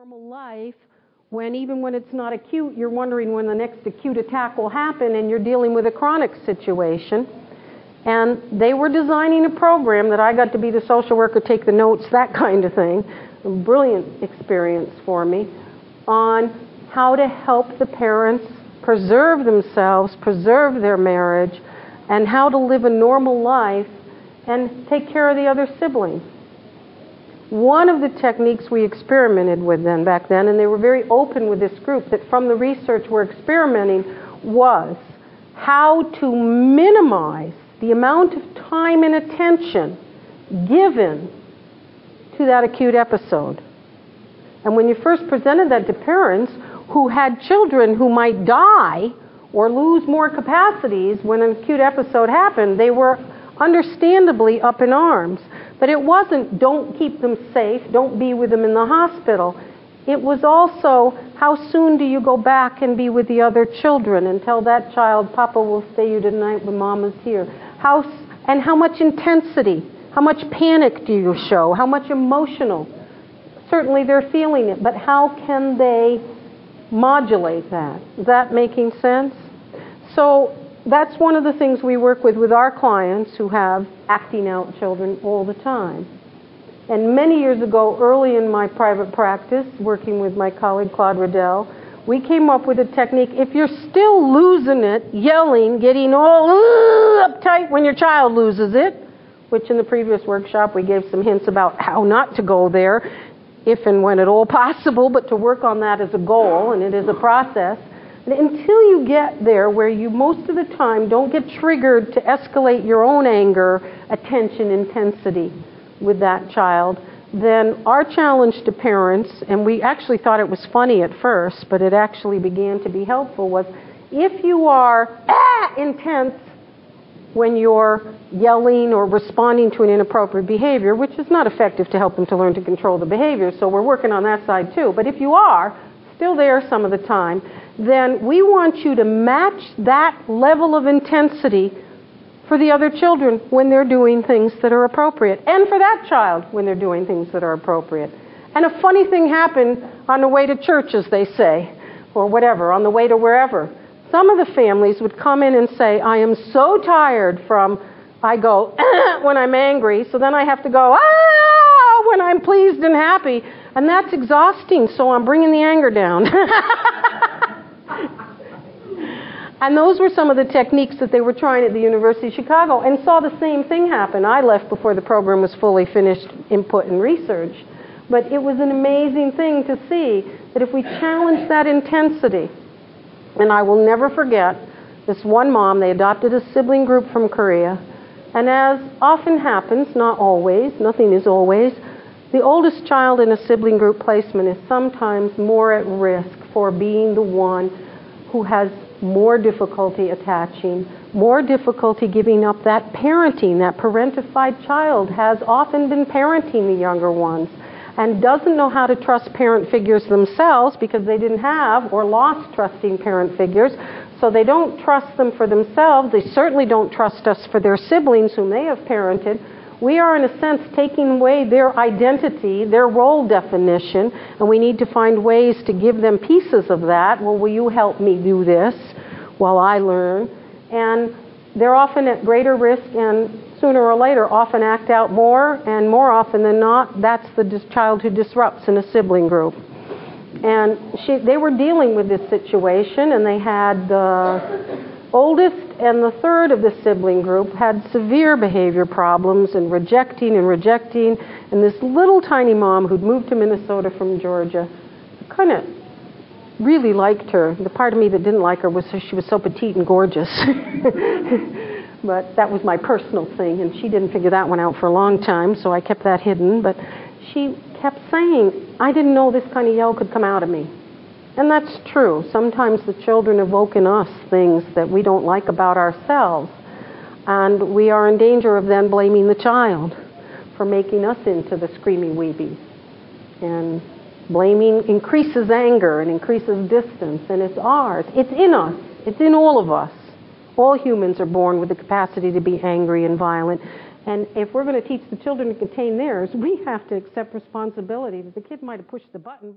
normal life when even when it's not acute, you're wondering when the next acute attack will happen and you're dealing with a chronic situation. And they were designing a program that I got to be the social worker, take the notes, that kind of thing. A brilliant experience for me on how to help the parents preserve themselves, preserve their marriage, and how to live a normal life and take care of the other siblings. One of the techniques we experimented with then back then, and they were very open with this group, that from the research we're experimenting was how to minimize the amount of time and attention given to that acute episode. And when you first presented that to parents who had children who might die or lose more capacities when an acute episode happened, they were understandably up in arms. But it wasn't don't keep them safe, don't be with them in the hospital. It was also how soon do you go back and be with the other children and tell that child, Papa will stay you tonight when Mama's here. How, and how much intensity, how much panic do you show, how much emotional. Certainly they're feeling it, but how can they modulate that? Is that making sense? So that's one of the things we work with with our clients who have acting out children all the time. And many years ago, early in my private practice, working with my colleague Claude Riddell, we came up with a technique. If you're still losing it, yelling, getting all uptight when your child loses it, which in the previous workshop we gave some hints about how not to go there, if and when at all possible, but to work on that as a goal, and it is a process until you get there where you most of the time don't get triggered to escalate your own anger, attention, intensity with that child, then our challenge to parents, and we actually thought it was funny at first, but it actually began to be helpful, was if you are ah, intense when you're yelling or responding to an inappropriate behavior, which is not effective to help them to learn to control the behavior, so we're working on that side too. But if you are, still there some of the time, then we want you to match that level of intensity for the other children when they're doing things that are appropriate, and for that child when they're doing things that are appropriate. And a funny thing happened on the way to church, as they say, or whatever, on the way to wherever. Some of the families would come in and say, I am so tired from, I go, when I'm angry, so then I have to go, ah, when I'm pleased and happy. And that's exhausting, so I'm bringing the anger down. and those were some of the techniques that they were trying at the University of Chicago and saw the same thing happen. I left before the program was fully finished, input and research. But it was an amazing thing to see that if we challenge that intensity, and I will never forget this one mom, they adopted a sibling group from Korea. And as often happens, not always, nothing is always, the oldest child in a sibling group placement is sometimes more at risk for being the one who has more difficulty attaching, more difficulty giving up that parenting. That parentified child has often been parenting the younger ones and doesn't know how to trust parent figures themselves because they didn't have or lost trusting parent figures. So they don't trust them for themselves. They certainly don't trust us for their siblings whom they have parented we are, in a sense, taking away their identity, their role definition, and we need to find ways to give them pieces of that. Well, will you help me do this while I learn? And they're often at greater risk and sooner or later often act out more, and more often than not, that's the child who disrupts in a sibling group. And she, they were dealing with this situation, and they had the oldest and the third of the sibling group had severe behavior problems and rejecting and rejecting. And this little tiny mom who'd moved to Minnesota from Georgia kind of really liked her. The part of me that didn't like her was she was so petite and gorgeous. but that was my personal thing, and she didn't figure that one out for a long time, so I kept that hidden. But she kept saying, I didn't know this kind of yell could come out of me. And that's true. Sometimes the children evoke in us things that we don't like about ourselves. And we are in danger of then blaming the child for making us into the screamy weebies. And blaming increases anger and increases distance, and it's ours. It's in us. It's in all of us. All humans are born with the capacity to be angry and violent. And if we're going to teach the children to contain theirs, we have to accept responsibility that the kid might have pushed the button.